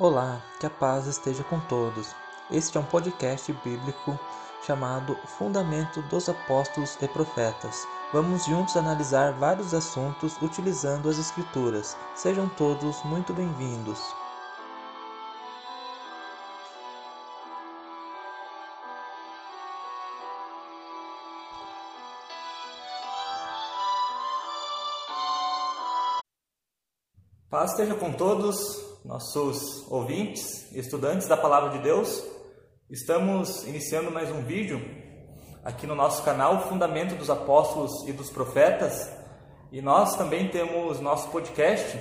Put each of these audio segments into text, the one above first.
Olá, que a paz esteja com todos. Este é um podcast bíblico chamado Fundamento dos Apóstolos e Profetas. Vamos juntos analisar vários assuntos utilizando as Escrituras. Sejam todos muito bem-vindos. Paz esteja com todos nossos ouvintes, estudantes da Palavra de Deus. Estamos iniciando mais um vídeo aqui no nosso canal Fundamento dos Apóstolos e dos Profetas. E nós também temos nosso podcast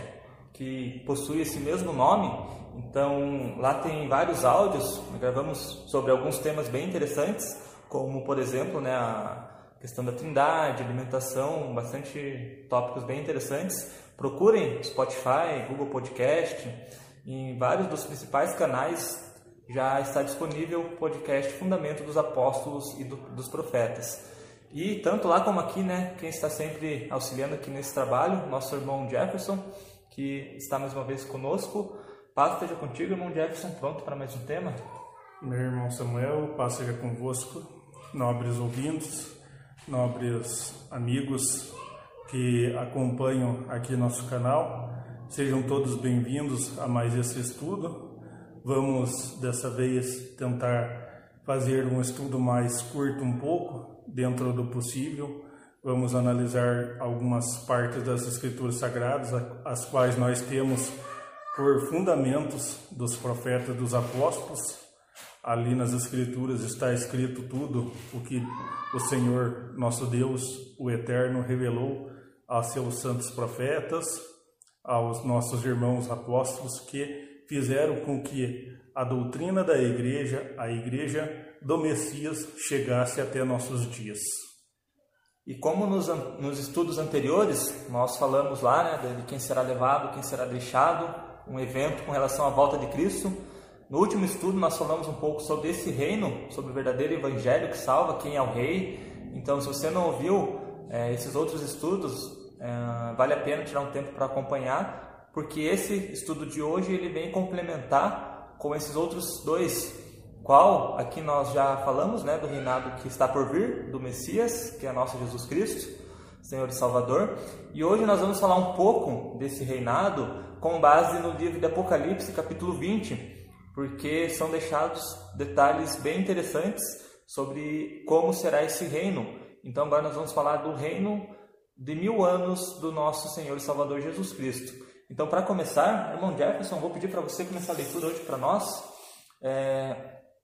que possui esse mesmo nome. Então, lá tem vários áudios, gravamos sobre alguns temas bem interessantes, como por exemplo, né, a questão da Trindade, alimentação, bastante tópicos bem interessantes. Procurem Spotify, Google Podcast, em vários dos principais canais já está disponível o podcast Fundamento dos Apóstolos e do, dos Profetas. E tanto lá como aqui, né, quem está sempre auxiliando aqui nesse trabalho, nosso irmão Jefferson, que está mais uma vez conosco. Paz esteja contigo, irmão Jefferson, pronto para mais um tema? Meu irmão Samuel, paz seja convosco, nobres ouvintes, nobres amigos que acompanham aqui nosso canal. Sejam todos bem-vindos a mais esse estudo. Vamos dessa vez tentar fazer um estudo mais curto um pouco, dentro do possível. Vamos analisar algumas partes das escrituras sagradas, as quais nós temos por fundamentos dos profetas dos apóstolos. Ali nas escrituras está escrito tudo o que o Senhor, nosso Deus, o Eterno, revelou a seus santos profetas, aos nossos irmãos apóstolos que fizeram com que a doutrina da igreja, a igreja do Messias, chegasse até nossos dias. E como nos, nos estudos anteriores, nós falamos lá né, de quem será levado, quem será deixado, um evento com relação à volta de Cristo. No último estudo, nós falamos um pouco sobre esse reino, sobre o verdadeiro evangelho que salva, quem é o rei. Então, se você não ouviu é, esses outros estudos, é, vale a pena tirar um tempo para acompanhar, porque esse estudo de hoje ele vem complementar com esses outros dois, qual aqui nós já falamos, né, do reinado que está por vir, do Messias, que é nosso Jesus Cristo, Senhor e Salvador, e hoje nós vamos falar um pouco desse reinado com base no livro de Apocalipse, capítulo 20, porque são deixados detalhes bem interessantes sobre como será esse reino. Então agora nós vamos falar do reino de mil anos do nosso Senhor e Salvador Jesus Cristo. Então, para começar, irmão Jefferson, vou pedir para você começar a leitura hoje para nós. É,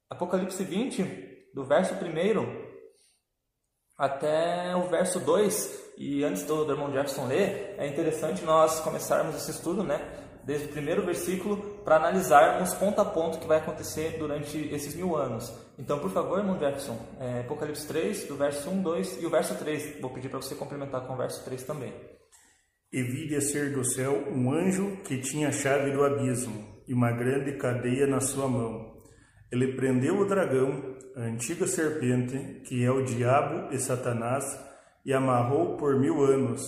Apocalipse 20, do verso 1 até o verso 2. E antes do, do irmão Jefferson ler, é interessante nós começarmos esse estudo, né? Desde o primeiro versículo, para analisarmos ponto a ponto o que vai acontecer durante esses mil anos. Então, por favor, irmão Jefferson, é, Apocalipse 3, do verso 1, 2 e o verso 3. Vou pedir para você complementar com o verso 3 também. E vi descer do céu um anjo que tinha a chave do abismo e uma grande cadeia na sua mão. Ele prendeu o dragão, a antiga serpente, que é o diabo e Satanás, e amarrou por mil anos,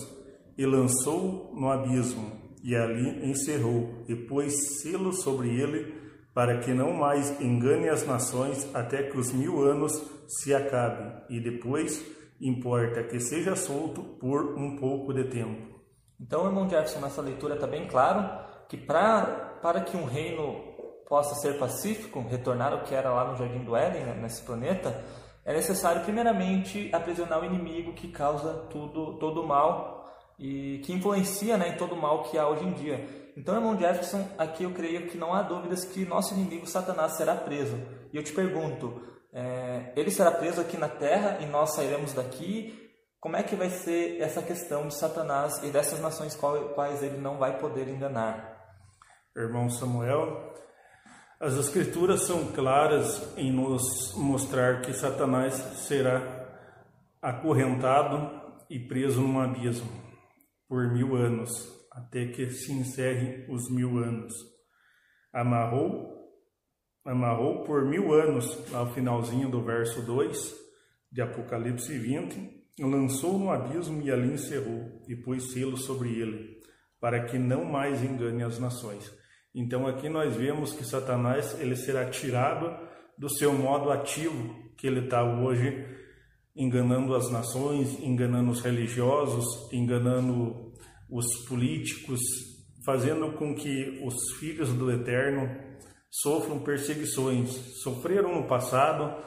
e lançou no abismo, e ali encerrou, e pôs selo sobre ele para que não mais engane as nações até que os mil anos se acabem, e depois importa que seja solto por um pouco de tempo. Então, irmão Jefferson, nessa leitura está bem claro que pra, para que um reino possa ser pacífico, retornar ao que era lá no Jardim do Éden, né, nesse planeta, é necessário primeiramente aprisionar o inimigo que causa tudo, todo o mal e que influencia né, em todo o mal que há hoje em dia. Então, irmão Jefferson, aqui eu creio que não há dúvidas que nosso inimigo Satanás será preso. E eu te pergunto, é, ele será preso aqui na terra e nós sairemos daqui? Como é que vai ser essa questão de Satanás e dessas nações quais ele não vai poder enganar? Irmão Samuel, as escrituras são claras em nos mostrar que Satanás será acorrentado e preso num abismo por mil anos até que se encerrem os mil anos. Amarrou, amarrou por mil anos, ao finalzinho do verso 2 de Apocalipse 20, lançou no abismo e ali encerrou, e pôs selo sobre ele, para que não mais engane as nações. Então aqui nós vemos que Satanás ele será tirado do seu modo ativo que ele está hoje, enganando as nações, enganando os religiosos, enganando os políticos, fazendo com que os filhos do Eterno sofram perseguições. Sofreram no passado,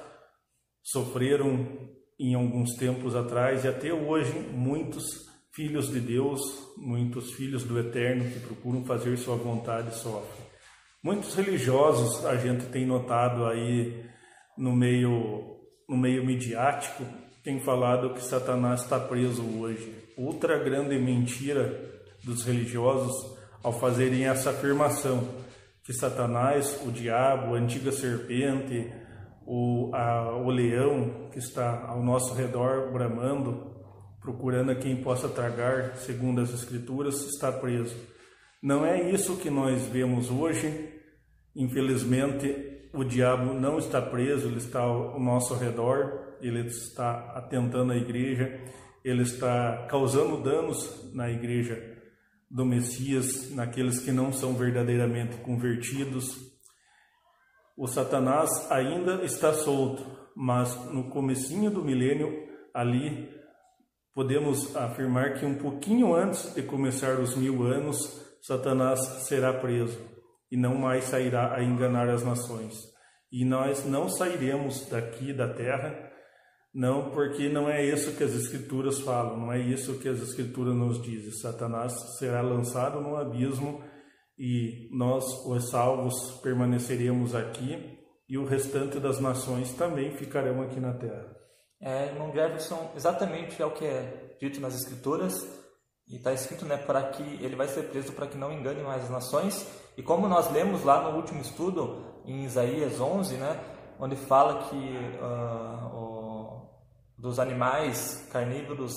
sofreram em alguns tempos atrás e até hoje muitos filhos de Deus, muitos filhos do Eterno que procuram fazer sua vontade sofrem. Muitos religiosos a gente tem notado aí no meio no meio midiático tem falado que Satanás está preso hoje. Outra grande mentira dos religiosos ao fazerem essa afirmação que Satanás, o diabo, a antiga serpente, o, a, o leão que está ao nosso redor bramando, procurando a quem possa tragar, segundo as Escrituras, está preso. Não é isso que nós vemos hoje. Infelizmente, o diabo não está preso, ele está ao nosso redor, ele está atentando a igreja, ele está causando danos na igreja do Messias, naqueles que não são verdadeiramente convertidos, o Satanás ainda está solto, mas no comecinho do milênio, ali podemos afirmar que um pouquinho antes de começar os mil anos, Satanás será preso e não mais sairá a enganar as nações. E nós não sairemos daqui da terra, não porque não é isso que as escrituras falam, não é isso que as escrituras nos dizem. Satanás será lançado no abismo e nós, os salvos, permaneceremos aqui e o restante das nações também ficarão aqui na terra. É, irmão Jefferson, exatamente é o que é dito nas Escrituras, e está escrito né, para que ele vai ser preso para que não engane mais as nações. E como nós lemos lá no último estudo, em Isaías 11, né, onde fala que uh, dos animais carnívoros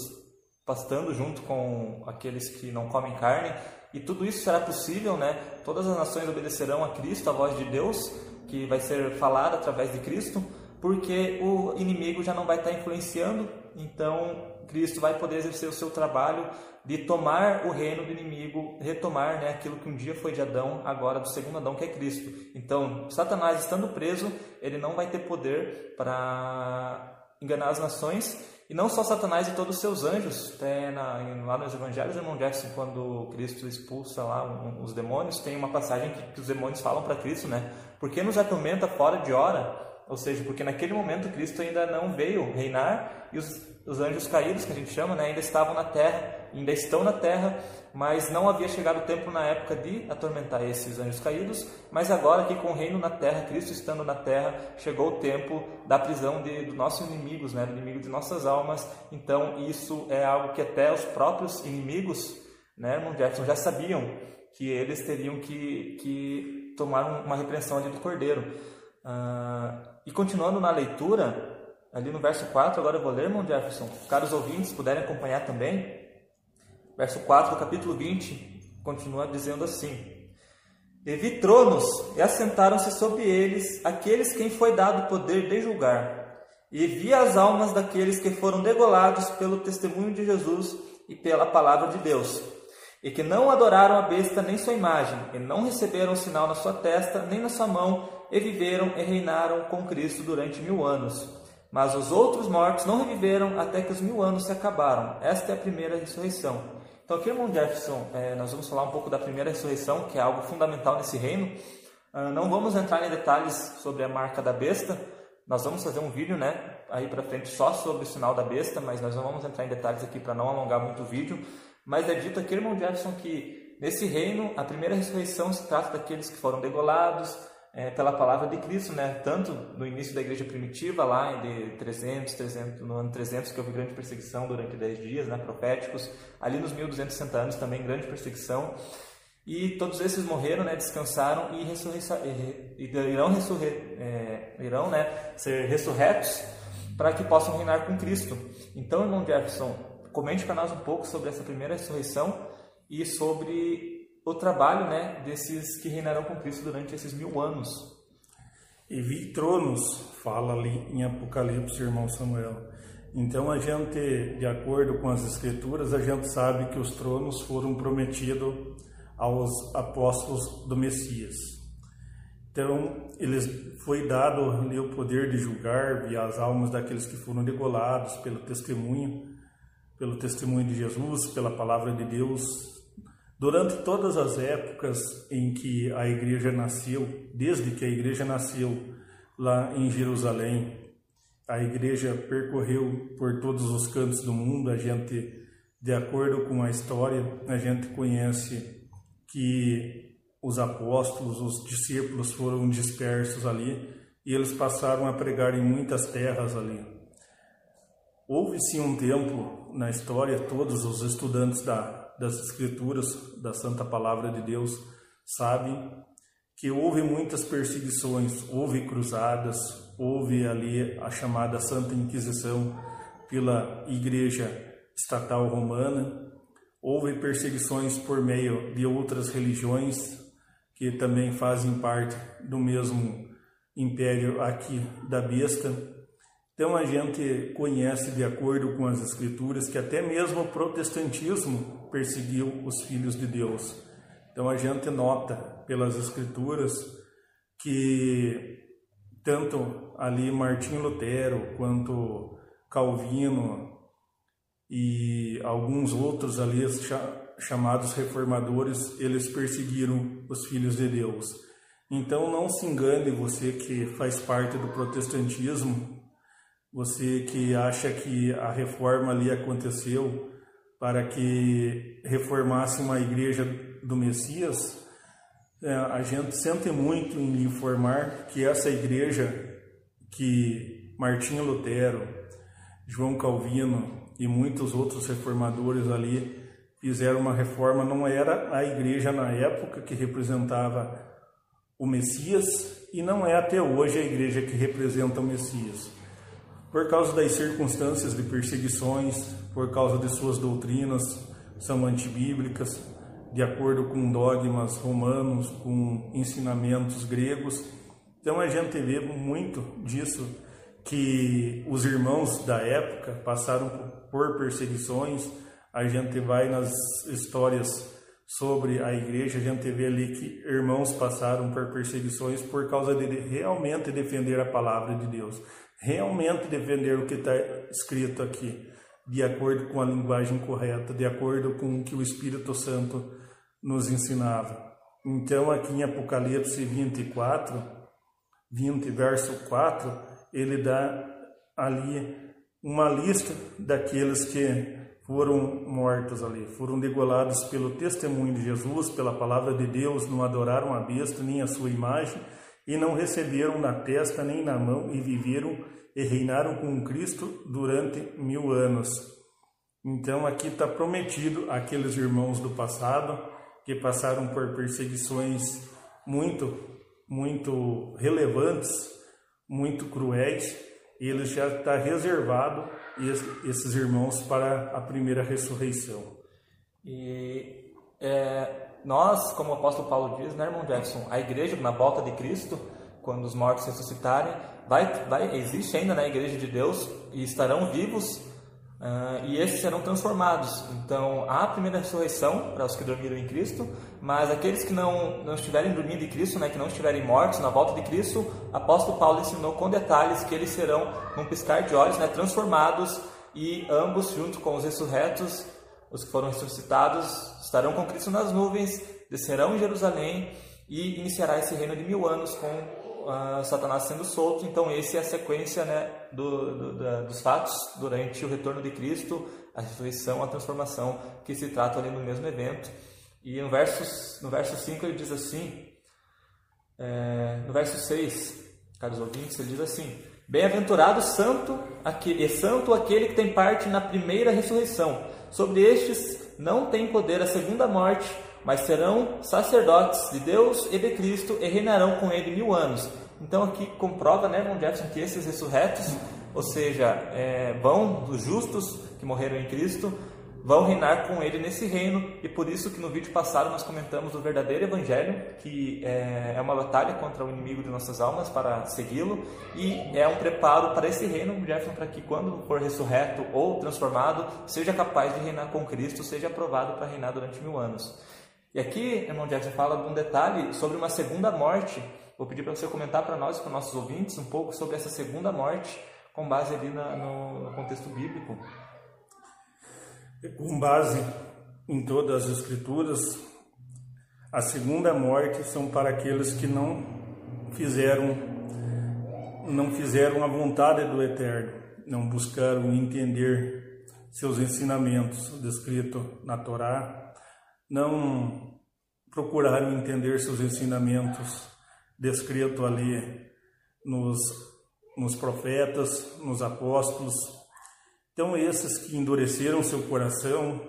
pastando junto com aqueles que não comem carne, e tudo isso será possível, né? Todas as nações obedecerão a Cristo, a voz de Deus, que vai ser falada através de Cristo, porque o inimigo já não vai estar influenciando, então Cristo vai poder exercer o seu trabalho de tomar o reino do inimigo, retomar né, aquilo que um dia foi de Adão, agora do segundo Adão, que é Cristo. Então, Satanás estando preso, ele não vai ter poder para enganar as nações e não só Satanás e todos os seus anjos, até na, lá nos evangelhos, irmão Jefferson, quando Cristo expulsa lá os demônios, tem uma passagem que, que os demônios falam para Cristo, né? Por que nos atormenta fora de hora? Ou seja, porque naquele momento Cristo ainda não veio reinar e os, os anjos caídos, que a gente chama, né, ainda estavam na terra, ainda estão na terra, mas não havia chegado o tempo na época de atormentar esses anjos caídos, mas agora aqui com o reino na terra, Cristo estando na terra, chegou o tempo da prisão de, dos nossos inimigos, né, do inimigo de nossas almas. Então isso é algo que até os próprios inimigos, né, irmão Jefferson, já sabiam que eles teriam que, que tomar uma repreensão ali do cordeiro. Uh, e continuando na leitura, ali no verso 4, agora eu vou ler, irmão Jefferson, caros ouvintes puderem acompanhar também. Verso 4 do capítulo 20 continua dizendo assim: E vi tronos, e assentaram-se sobre eles aqueles quem foi dado o poder de julgar. E vi as almas daqueles que foram degolados pelo testemunho de Jesus e pela palavra de Deus, e que não adoraram a besta nem sua imagem, e não receberam sinal na sua testa nem na sua mão, e viveram e reinaram com Cristo durante mil anos. Mas os outros mortos não reviveram até que os mil anos se acabaram. Esta é a primeira ressurreição. Então, aqui, irmão Jefferson, é, nós vamos falar um pouco da primeira ressurreição, que é algo fundamental nesse reino. Uh, não vamos entrar em detalhes sobre a marca da besta. Nós vamos fazer um vídeo, né, aí para frente só sobre o sinal da besta, mas nós não vamos entrar em detalhes aqui para não alongar muito o vídeo. Mas é dito aqui, irmão Jefferson, que nesse reino a primeira ressurreição se trata daqueles que foram degolados, é, pela palavra de Cristo, né? Tanto no início da igreja primitiva, lá de 300, 300, no ano 300, que houve grande perseguição durante 10 dias, né? Proféticos. Ali nos 1260 anos também grande perseguição. E todos esses morreram, né? Descansaram e, e irão, ressurre, é, irão né? ser ressurretos para que possam reinar com Cristo. Então, irmão Jefferson, comente para nós um pouco sobre essa primeira ressurreição e sobre o trabalho né, desses que reinarão com Cristo durante esses mil anos. E vi tronos, fala ali em Apocalipse, irmão Samuel. Então a gente, de acordo com as escrituras, a gente sabe que os tronos foram prometidos aos apóstolos do Messias. Então, eles foi dado ali o poder de julgar via as almas daqueles que foram degolados pelo testemunho, pelo testemunho de Jesus, pela palavra de Deus. Durante todas as épocas em que a igreja nasceu, desde que a igreja nasceu lá em Jerusalém, a igreja percorreu por todos os cantos do mundo, a gente de acordo com a história, a gente conhece que os apóstolos, os discípulos foram dispersos ali e eles passaram a pregar em muitas terras ali. Houve sim um tempo na história, todos os estudantes da, das Escrituras, da Santa Palavra de Deus, sabem que houve muitas perseguições, houve cruzadas, houve ali a chamada Santa Inquisição pela Igreja estatal romana, houve perseguições por meio de outras religiões que também fazem parte do mesmo império aqui da besta. Então a gente conhece de acordo com as escrituras que até mesmo o protestantismo perseguiu os filhos de Deus. Então a gente nota pelas escrituras que tanto ali Martim Lutero quanto Calvino, e alguns outros ali chamados reformadores, eles perseguiram os filhos de Deus. Então não se engane você que faz parte do protestantismo, você que acha que a reforma ali aconteceu para que reformasse uma igreja do Messias, é, a gente sente muito em informar que essa igreja que Martinho Lutero, João Calvino, e muitos outros reformadores ali fizeram uma reforma. Não era a igreja na época que representava o Messias e não é até hoje a igreja que representa o Messias. Por causa das circunstâncias de perseguições, por causa de suas doutrinas são antibíblicas, de acordo com dogmas romanos, com ensinamentos gregos. Então a gente vê muito disso que os irmãos da época passaram por perseguições. A gente vai nas histórias sobre a igreja, a gente vê ali que irmãos passaram por perseguições por causa de realmente defender a palavra de Deus, realmente defender o que está escrito aqui, de acordo com a linguagem correta, de acordo com o que o Espírito Santo nos ensinava. Então, aqui em Apocalipse 24, 20, verso 4, ele dá ali uma lista daqueles que foram mortos ali, foram degolados pelo testemunho de Jesus, pela palavra de Deus, não adoraram a besta nem a sua imagem e não receberam na testa nem na mão e viveram e reinaram com Cristo durante mil anos. Então aqui está prometido aqueles irmãos do passado que passaram por perseguições muito, muito relevantes muito cruéis, e ele já está reservado esses irmãos para a primeira ressurreição. E é, nós, como o apóstolo Paulo diz, né, irmão Jackson, a igreja na volta de Cristo, quando os mortos ressuscitarem, vai, vai existe ainda na né, igreja de Deus e estarão vivos Uh, e esses serão transformados. Então, há a primeira ressurreição para os que dormiram em Cristo, mas aqueles que não, não estiverem dormindo em Cristo, né, que não estiverem mortos na volta de Cristo, apóstolo Paulo ensinou com detalhes que eles serão, num piscar de olhos, né, transformados e ambos, junto com os ressurretos, os que foram ressuscitados, estarão com Cristo nas nuvens, descerão em Jerusalém e iniciará esse reino de mil anos com uh, Satanás sendo solto. Então, essa é a sequência né, do, do, da, dos fatos durante o retorno de Cristo, a ressurreição, a transformação, que se trata ali no mesmo evento. E no verso, no verso 5 ele diz assim, é, no verso 6, caros ouvintes, ele diz assim: Bem-aventurado santo aquele, e santo aquele que tem parte na primeira ressurreição. Sobre estes não tem poder a segunda morte, mas serão sacerdotes de Deus e de Cristo e reinarão com ele mil anos. Então aqui comprova, né, irmão Jefferson, que esses ressurretos, ou seja, é, vão dos justos que morreram em Cristo, vão reinar com ele nesse reino e por isso que no vídeo passado nós comentamos o verdadeiro evangelho que é, é uma batalha contra o inimigo de nossas almas para segui-lo e é um preparo para esse reino Jefferson para que quando for ressurreto ou transformado seja capaz de reinar com Cristo seja aprovado para reinar durante mil anos E aqui, irmão Jackson, fala de um detalhe sobre uma segunda morte. Vou pedir para você comentar para nós, para nossos ouvintes, um pouco sobre essa segunda morte, com base ali na, no, no contexto bíblico. Com base em todas as escrituras, a segunda morte são para aqueles que não fizeram não fizeram a vontade do Eterno, não buscaram entender seus ensinamentos descrito na Torá, não procuraram entender seus ensinamentos descritos ali nos, nos profetas, nos apóstolos. Então, esses que endureceram seu coração,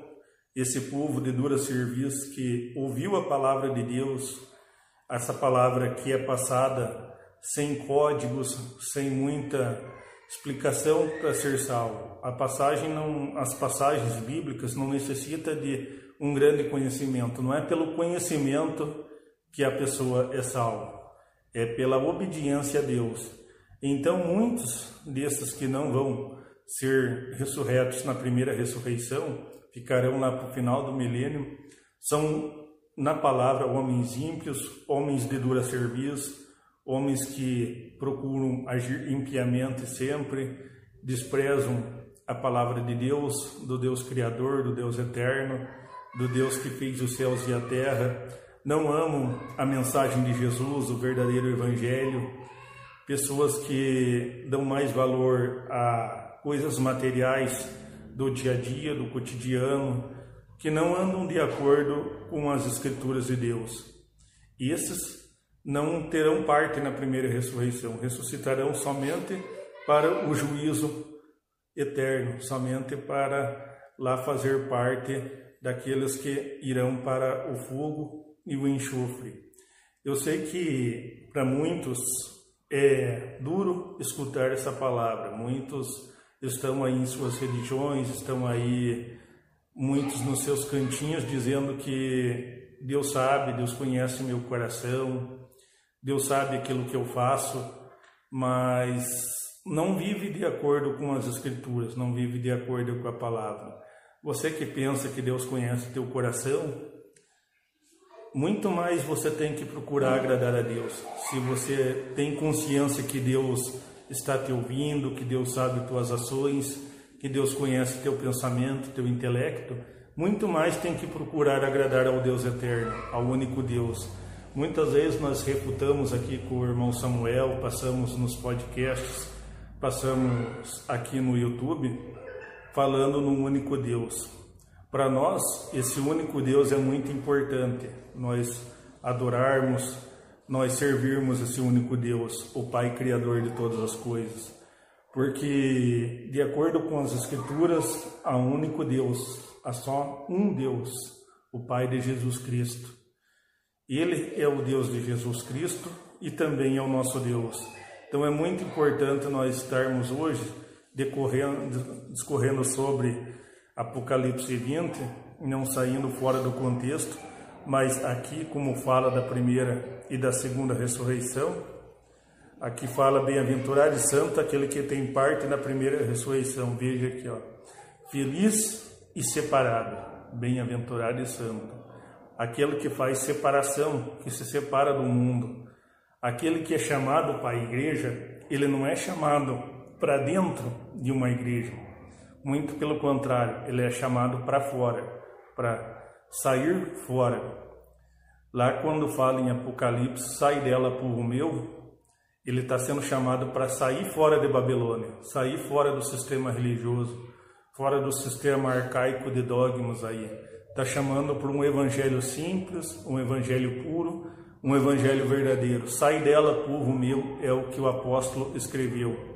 esse povo de dura serviço que ouviu a palavra de Deus, essa palavra que é passada sem códigos, sem muita explicação para ser salvo. A passagem não, as passagens bíblicas não necessita de um grande conhecimento. Não é pelo conhecimento que a pessoa é salva, é pela obediência a Deus. Então, muitos desses que não vão ser ressurretos na primeira ressurreição, ficarão lá para o final do milênio, são, na palavra, homens ímpios, homens de dura serviço, homens que procuram agir impiamente sempre, desprezam a palavra de Deus, do Deus Criador, do Deus Eterno, do Deus que fez os céus e a terra, não amam a mensagem de Jesus, o verdadeiro Evangelho, pessoas que dão mais valor a coisas materiais do dia a dia, do cotidiano, que não andam de acordo com as Escrituras de Deus. Esses não terão parte na primeira ressurreição, ressuscitarão somente para o juízo eterno, somente para lá fazer parte daqueles que irão para o fogo e o enxofre. Eu sei que para muitos é duro escutar essa palavra. Muitos estão aí em suas religiões, estão aí muitos nos seus cantinhos dizendo que Deus sabe, Deus conhece meu coração, Deus sabe aquilo que eu faço, mas não vive de acordo com as escrituras, não vive de acordo com a palavra. Você que pensa que Deus conhece teu coração, muito mais você tem que procurar agradar a Deus. Se você tem consciência que Deus está te ouvindo, que Deus sabe tuas ações, que Deus conhece teu pensamento, teu intelecto, muito mais tem que procurar agradar ao Deus eterno, ao único Deus. Muitas vezes nós refutamos aqui com o irmão Samuel, passamos nos podcasts, passamos aqui no YouTube, falando num único Deus. Para nós, esse único Deus é muito importante, nós adorarmos, nós servirmos esse único Deus, o Pai Criador de todas as coisas. Porque, de acordo com as Escrituras, há um único Deus, há só um Deus, o Pai de Jesus Cristo. Ele é o Deus de Jesus Cristo e também é o nosso Deus. Então é muito importante nós estarmos hoje discorrendo sobre Apocalipse 20, não saindo fora do contexto, mas aqui, como fala da primeira e da segunda ressurreição, aqui fala bem-aventurado e santo aquele que tem parte na primeira ressurreição. Veja aqui, ó. Feliz e separado, bem-aventurado e santo. Aquele que faz separação, que se separa do mundo. Aquele que é chamado para a igreja, ele não é chamado para dentro de uma igreja. Muito pelo contrário, ele é chamado para fora, para sair fora. Lá quando fala em Apocalipse, sai dela por meu, ele está sendo chamado para sair fora de Babilônia, sair fora do sistema religioso, fora do sistema arcaico de dogmas aí. Está chamando por um evangelho simples, um evangelho puro, um evangelho verdadeiro. Sai dela, povo meu, é o que o apóstolo escreveu.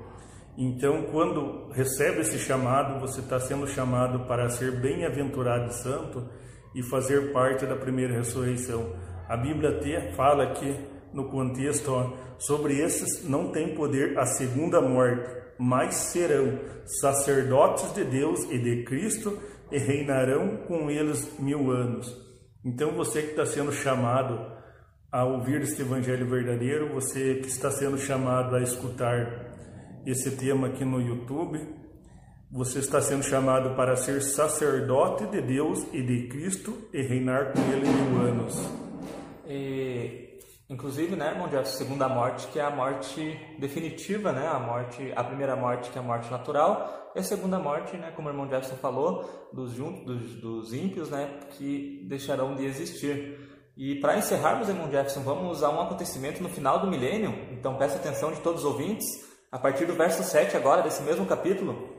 Então, quando recebe esse chamado, você está sendo chamado para ser bem-aventurado e santo e fazer parte da primeira ressurreição. A Bíblia até fala aqui no contexto ó, sobre esses não tem poder a segunda morte, mas serão sacerdotes de Deus e de Cristo e reinarão com eles mil anos. Então, você que está sendo chamado a ouvir este evangelho verdadeiro, você que está sendo chamado a escutar esse tema aqui no YouTube. Você está sendo chamado para ser sacerdote de Deus e de Cristo e reinar com Ele mil anos. E, inclusive, né, irmão Jefferson, segunda morte, que é a morte definitiva, né, a morte, a primeira morte que é a morte natural, e a segunda morte, né, como o irmão Jefferson falou, dos, dos, dos ímpios, né, que deixarão de existir. E para encerrarmos, irmão Jefferson, vamos usar um acontecimento no final do milênio, então peça atenção de todos os ouvintes, a partir do verso 7 agora, desse mesmo capítulo,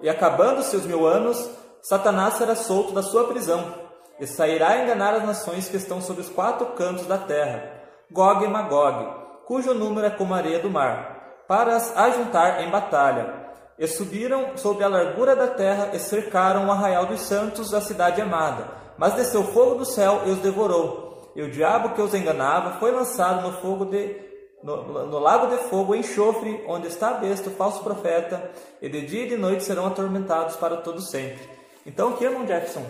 e acabando seus mil anos, Satanás será solto da sua prisão e sairá a enganar as nações que estão sobre os quatro cantos da terra, Gog e Magog, cujo número é como a areia do mar, para as ajuntar em batalha. E subiram sobre a largura da terra e cercaram o arraial dos santos da cidade amada. Mas desceu fogo do céu e os devorou. E o diabo que os enganava foi lançado no fogo de no, no, lago de fogo, enxofre, onde está a besta, o falso profeta, e de dia e de noite serão atormentados para todo sempre. Então, aqui, irmão Jefferson,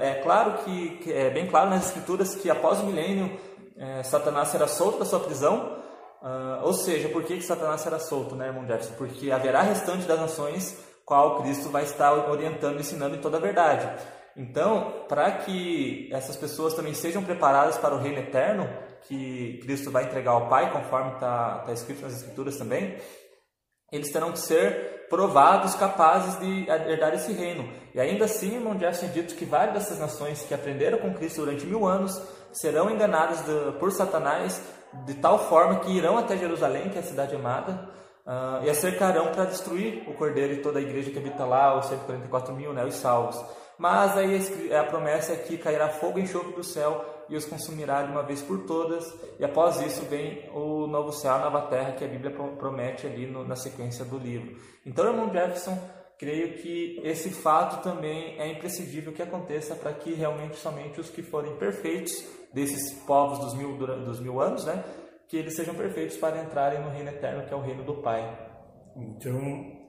é, é claro que, é bem claro nas escrituras que após o milênio é, Satanás será solto da sua prisão. Uh, ou seja, por que, que Satanás será solto, né, irmão Jefferson? Porque haverá restante das nações qual Cristo vai estar orientando e ensinando em toda a verdade. Então, para que essas pessoas também sejam preparadas para o reino eterno, que Cristo vai entregar ao Pai, conforme está tá escrito nas Escrituras também, eles terão que ser provados, capazes de herdar esse reino. E ainda assim, irmão Jefferson dito que várias dessas nações que aprenderam com Cristo durante mil anos serão enganadas por Satanás de tal forma que irão até Jerusalém, que é a cidade amada, uh, e a cercarão para destruir o cordeiro e toda a igreja que habita lá, os 144 mil, né, os salvos. Mas aí a promessa é que cairá fogo e enxofre do céu e os consumirá de uma vez por todas, e após isso vem o novo céu, a nova terra que a Bíblia promete ali no, na sequência do livro. Então, irmão Jefferson, creio que esse fato também é imprescindível que aconteça para que realmente somente os que forem perfeitos desses povos dos mil, dos mil anos, né, que eles sejam perfeitos para entrarem no reino eterno, que é o reino do Pai. Então,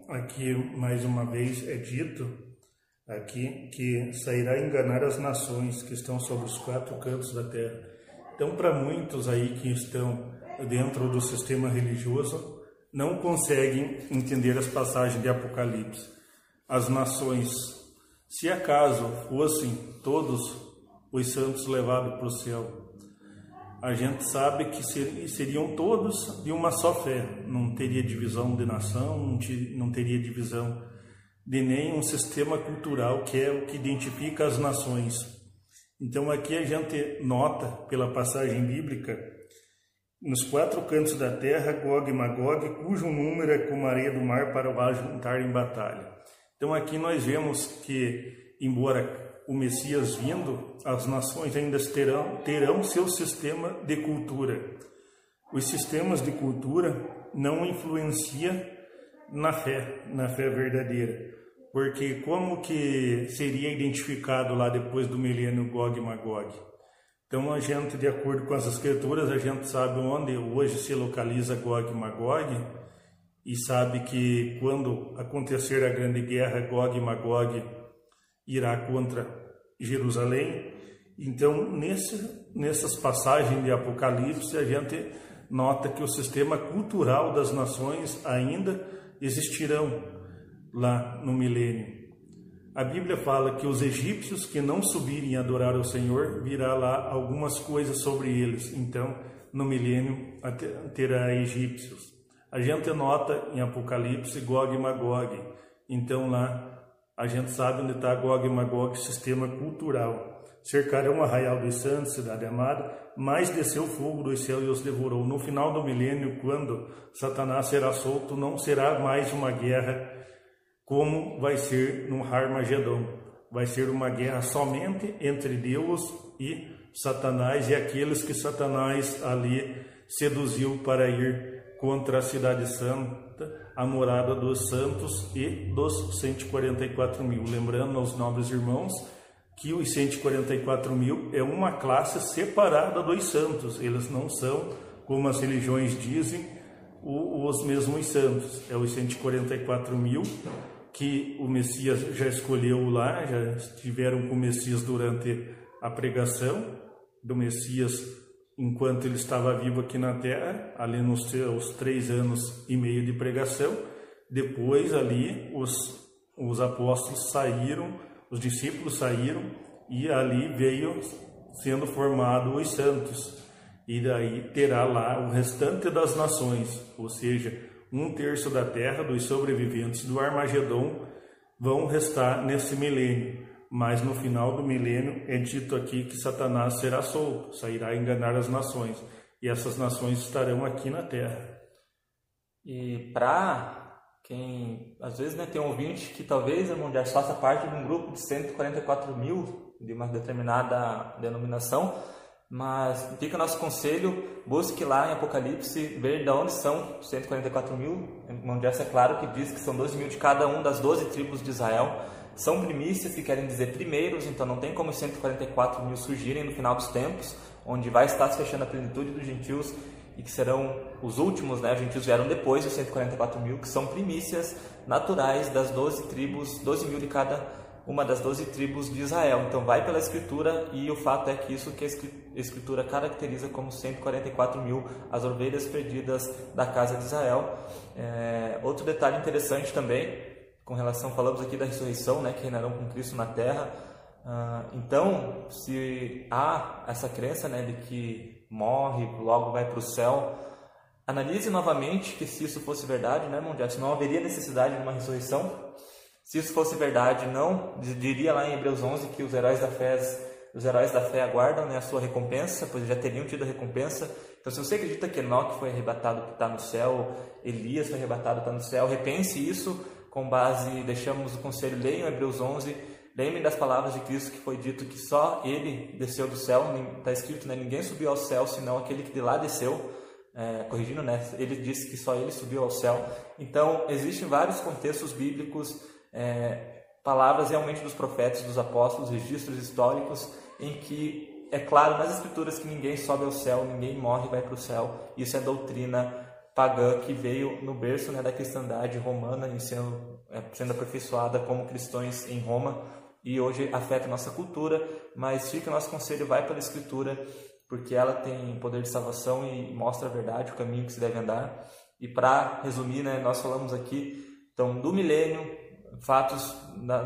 aqui mais uma vez é dito aqui que sairá enganar as nações que estão sobre os quatro cantos da terra. Então, para muitos aí que estão dentro do sistema religioso, não conseguem entender as passagens de Apocalipse. As nações, se acaso fossem todos os santos levados para o céu, a gente sabe que seriam todos de uma só fé, não teria divisão de nação, não teria divisão de nenhum sistema cultural que é o que identifica as nações. Então aqui a gente nota pela passagem bíblica nos quatro cantos da terra Gog e Magog, cujo número é como a areia do mar para o ajuntar em batalha. Então aqui nós vemos que embora o Messias vindo, as nações ainda terão, terão seu sistema de cultura. Os sistemas de cultura não influenciam na fé, na fé verdadeira. Porque como que seria identificado lá depois do milênio Gog e Magog? Então a gente, de acordo com as escrituras, a gente sabe onde hoje se localiza Gog e Magog e sabe que quando acontecer a grande guerra, Gog e Magog irá contra Jerusalém. Então, nesse, nessas passagens de Apocalipse, a gente nota que o sistema cultural das nações ainda existirão lá no milênio. A Bíblia fala que os egípcios que não subirem a adorar ao Senhor, virá lá algumas coisas sobre eles. Então, no milênio terá egípcios. A gente nota em Apocalipse Gog e Magog. Então lá a gente sabe onde está Gog e Magog, sistema cultural. Cercarão o arraial dos santos, cidade amada, mas desceu fogo do céu e os devorou. No final do milênio, quando Satanás será solto, não será mais uma guerra como vai ser no Harmagedon. Vai ser uma guerra somente entre Deus e Satanás e aqueles que Satanás ali seduziu para ir contra a cidade santa, a morada dos santos e dos 144 mil. Lembrando aos nobres irmãos que os 144 mil é uma classe separada dos santos, eles não são, como as religiões dizem, os mesmos santos, é os 144 mil que o Messias já escolheu lá, já estiveram com o Messias durante a pregação do Messias enquanto ele estava vivo aqui na terra, ali nos seus três anos e meio de pregação. Depois ali os os apóstolos saíram, os discípulos saíram e ali veio sendo formado os santos. E daí terá lá o restante das nações, ou seja, um terço da terra dos sobreviventes do Armagedon vão restar nesse milênio. Mas no final do milênio é dito aqui que Satanás será solto, sairá a enganar as nações, e essas nações estarão aqui na terra. E para quem às vezes né, tem um ouvinte que talvez irmão Jair faça parte de um grupo de 144 mil de uma determinada denominação, mas fica nosso conselho, busque lá em Apocalipse ver de onde são 144 mil. Irmão é claro que diz que são 12 mil de cada um das 12 tribos de Israel. São primícias que querem dizer primeiros, então não tem como 144 mil surgirem no final dos tempos, onde vai estar se fechando a plenitude dos gentios e que serão os últimos, né? Os gentios vieram depois dos 144 mil, que são primícias naturais das 12 tribos, 12 mil de cada uma das 12 tribos de Israel. Então vai pela escritura e o fato é que isso que a escritura caracteriza como 144 mil, as ovelhas perdidas da casa de Israel. É, outro detalhe interessante também, com relação, falamos aqui da ressurreição, né, que reinarão com Cristo na terra. Ah, então, se há essa crença né, de que morre, logo vai para o céu. Analise novamente que se isso fosse verdade, né, não haveria necessidade de uma ressurreição. Se isso fosse verdade, não diria lá em Hebreus 11 que os heróis da fé, os heróis da fé aguardam né, a sua recompensa, pois já teriam tido a recompensa. Então, se você acredita que Enoque foi arrebatado que está no céu, Elias foi arrebatado está no céu, repense isso com base, deixamos o conselho, leiam Hebreus 11 Lembrem das palavras de Cristo que foi dito que só ele desceu do céu, está escrito, né? Ninguém subiu ao céu senão aquele que de lá desceu. É, corrigindo, né? Ele disse que só ele subiu ao céu. Então, existem vários contextos bíblicos, é, palavras realmente dos profetas, dos apóstolos, registros históricos, em que é claro nas escrituras que ninguém sobe ao céu, ninguém morre e vai para o céu. Isso é doutrina pagã que veio no berço né, da cristandade romana, sendo, é, sendo aperfeiçoada como cristãos em Roma e hoje afeta a nossa cultura, mas fica o nosso conselho, vai pela Escritura, porque ela tem poder de salvação e mostra a verdade, o caminho que se deve andar. E para resumir, né, nós falamos aqui então do milênio, fatos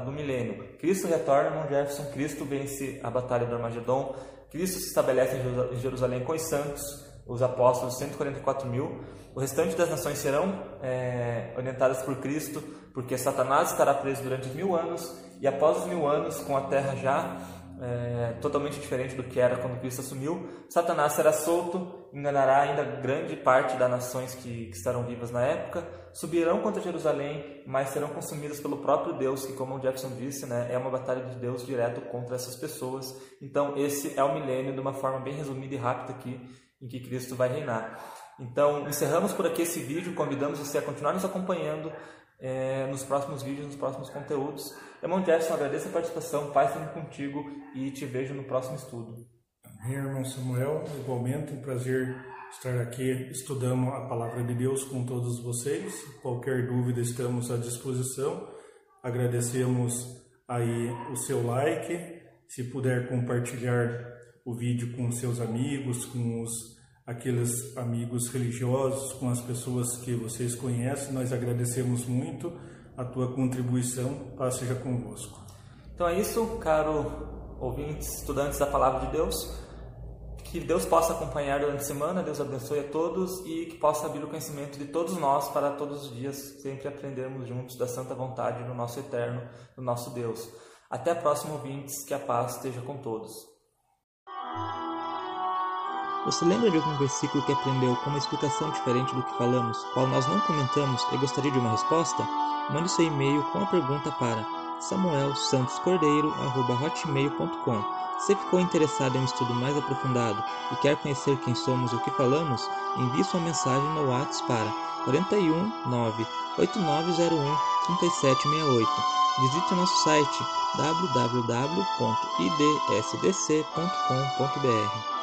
do milênio. Cristo retorna, irmão Jefferson, Cristo vence a batalha do Armagedon, Cristo se estabelece em Jerusalém com os santos, os apóstolos, 144 mil. O restante das nações serão é, orientadas por Cristo, porque Satanás estará preso durante mil anos, e após os mil anos, com a terra já é, totalmente diferente do que era quando Cristo assumiu, Satanás será solto, enganará ainda grande parte das nações que, que estarão vivas na época, subirão contra Jerusalém, mas serão consumidas pelo próprio Deus, que, como o Jefferson disse, né, é uma batalha de Deus direto contra essas pessoas. Então, esse é o milênio, de uma forma bem resumida e rápida aqui, em que Cristo vai reinar. Então, encerramos por aqui esse vídeo, convidamos você a continuar nos acompanhando é, nos próximos vídeos, nos próximos conteúdos. Irmão Jefferson, agradeço a participação, Pai sendo contigo e te vejo no próximo estudo. Amém, irmão Samuel, igualmente um prazer estar aqui estudando a palavra de Deus com todos vocês. Qualquer dúvida estamos à disposição. Agradecemos aí o seu like, se puder compartilhar o vídeo com seus amigos, com os aqueles amigos religiosos, com as pessoas que vocês conhecem. Nós agradecemos muito a tua contribuição. Paz seja convosco. Então é isso, caro ouvintes, estudantes da Palavra de Deus. Que Deus possa acompanhar durante a semana, Deus abençoe a todos e que possa abrir o conhecimento de todos nós para todos os dias sempre aprendermos juntos da santa vontade do nosso eterno, do nosso Deus. Até a próxima, ouvintes, que a paz esteja com todos. Você lembra de algum versículo que aprendeu com uma explicação diferente do que falamos, qual nós não comentamos e gostaria de uma resposta? Mande seu e-mail com a pergunta para samuelsantoscordeiro.hotmail.com Se ficou interessado em um estudo mais aprofundado e quer conhecer quem somos e o que falamos, envie sua mensagem no WhatsApp para 41 9 8901 3768. Visite o nosso site www.idsdc.com.br.